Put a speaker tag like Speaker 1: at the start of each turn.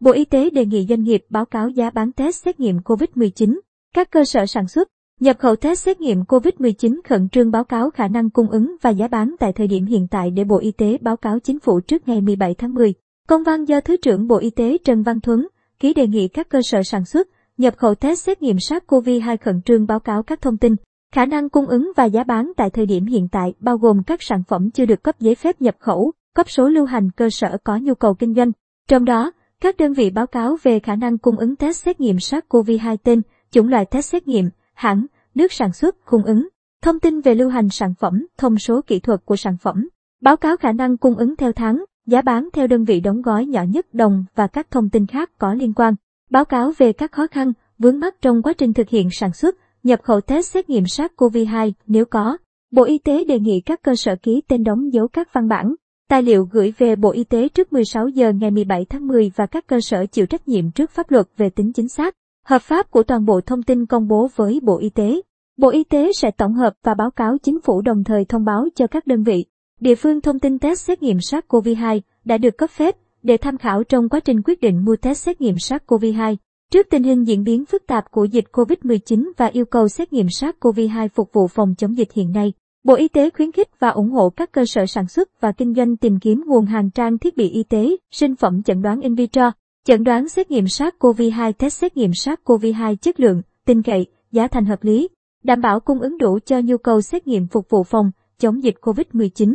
Speaker 1: Bộ Y tế đề nghị doanh nghiệp báo cáo giá bán test xét nghiệm COVID-19. Các cơ sở sản xuất, nhập khẩu test xét nghiệm COVID-19 khẩn trương báo cáo khả năng cung ứng và giá bán tại thời điểm hiện tại để Bộ Y tế báo cáo chính phủ trước ngày 17 tháng 10. Công văn do Thứ trưởng Bộ Y tế Trần Văn Thuấn ký đề nghị các cơ sở sản xuất, nhập khẩu test xét nghiệm SARS-CoV-2 khẩn trương báo cáo các thông tin, khả năng cung ứng và giá bán tại thời điểm hiện tại bao gồm các sản phẩm chưa được cấp giấy phép nhập khẩu, cấp số lưu hành cơ sở có nhu cầu kinh doanh. Trong đó, các đơn vị báo cáo về khả năng cung ứng test xét nghiệm SARS-CoV-2 tên, chủng loại test xét nghiệm, hãng, nước sản xuất, cung ứng, thông tin về lưu hành sản phẩm, thông số kỹ thuật của sản phẩm, báo cáo khả năng cung ứng theo tháng, giá bán theo đơn vị đóng gói nhỏ nhất đồng và các thông tin khác có liên quan. Báo cáo về các khó khăn, vướng mắc trong quá trình thực hiện sản xuất, nhập khẩu test xét nghiệm SARS-CoV-2 nếu có. Bộ Y tế đề nghị các cơ sở ký tên đóng dấu các văn bản, tài liệu gửi về Bộ Y tế trước 16 giờ ngày 17 tháng 10 và các cơ sở chịu trách nhiệm trước pháp luật về tính chính xác, hợp pháp của toàn bộ thông tin công bố với Bộ Y tế. Bộ Y tế sẽ tổng hợp và báo cáo chính phủ đồng thời thông báo cho các đơn vị, địa phương thông tin test xét nghiệm SARS-CoV-2 đã được cấp phép để tham khảo trong quá trình quyết định mua test xét nghiệm SARS-CoV-2. Trước tình hình diễn biến phức tạp của dịch COVID-19 và yêu cầu xét nghiệm SARS-CoV-2 phục vụ phòng chống dịch hiện nay, Bộ Y tế khuyến khích và ủng hộ các cơ sở sản xuất và kinh doanh tìm kiếm nguồn hàng trang thiết bị y tế, sinh phẩm chẩn đoán in vitro, chẩn đoán xét nghiệm SARS-CoV-2 test xét nghiệm SARS-CoV-2 chất lượng, tin cậy, giá thành hợp lý, đảm bảo cung ứng đủ cho nhu cầu xét nghiệm phục vụ phòng chống dịch COVID-19.